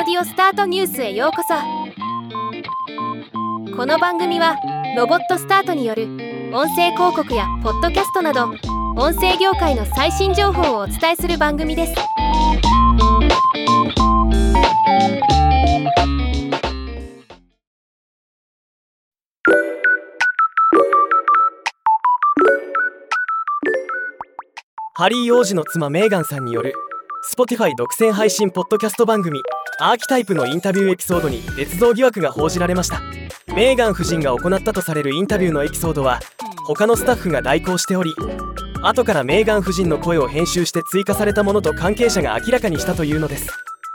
オスタートニュースへようこそ。この番組はロボットスタートによる音声広告やポッドキャストなど音声業界の最新情報をお伝えする番組です。ハリー王子の妻メーガンさんによる Spotify 独占配信ポッドキャスト番組アーキタイプのインタビューエピソードに捏造疑惑が報じられました。メーガン夫人が行ったとされるインタビューのエピソードは他のスタッフが代行しており後からメーガン夫人の声を編集して追加されたものと関係者が明らかにしたというのです。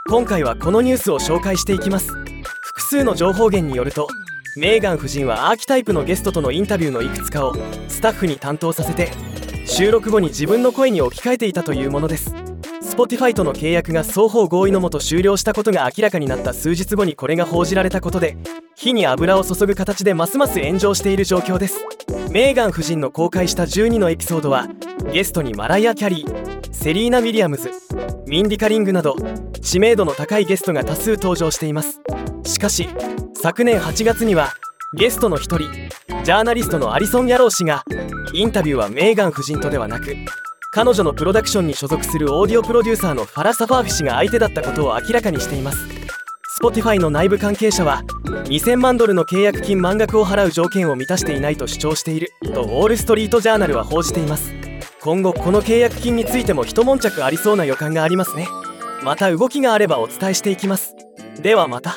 今回はこのニュースを紹介していきます。複数の情報源によるとメーガン夫人はアーキタイプのゲストとのインタビューのいくつかをスタッフに担当させて収録後に自分の声に置き換えていたというものです。Spotify との契約が双方合意のもと終了したことが明らかになった数日後にこれが報じられたことで火に油を注ぐ形でますます炎上している状況です。メーガン夫人の公開した12のエピソードはゲストにマライア・キャリーセリーナ・ウィリアムズミンディカリングなど知名度の高いゲストが多数登場しています。しかし昨年8月にはゲストの一人ジャーナリストのアリソン・ヤロー氏がインタビューはメーガン夫人とではなく彼女のプロダクションに所属するオーディオプロデューサーのファラ・サファーフィ氏が相手だったことを明らかにしています。Spotify の内部関係者は2000万ドルの契約金満額を払う条件を満たしていないと主張しているとウォール・ストリート・ジャーナルは報じています。今後この契約金についても一悶着ありそうな予感がありますね。また動きがあればお伝えしていきます。ではまた。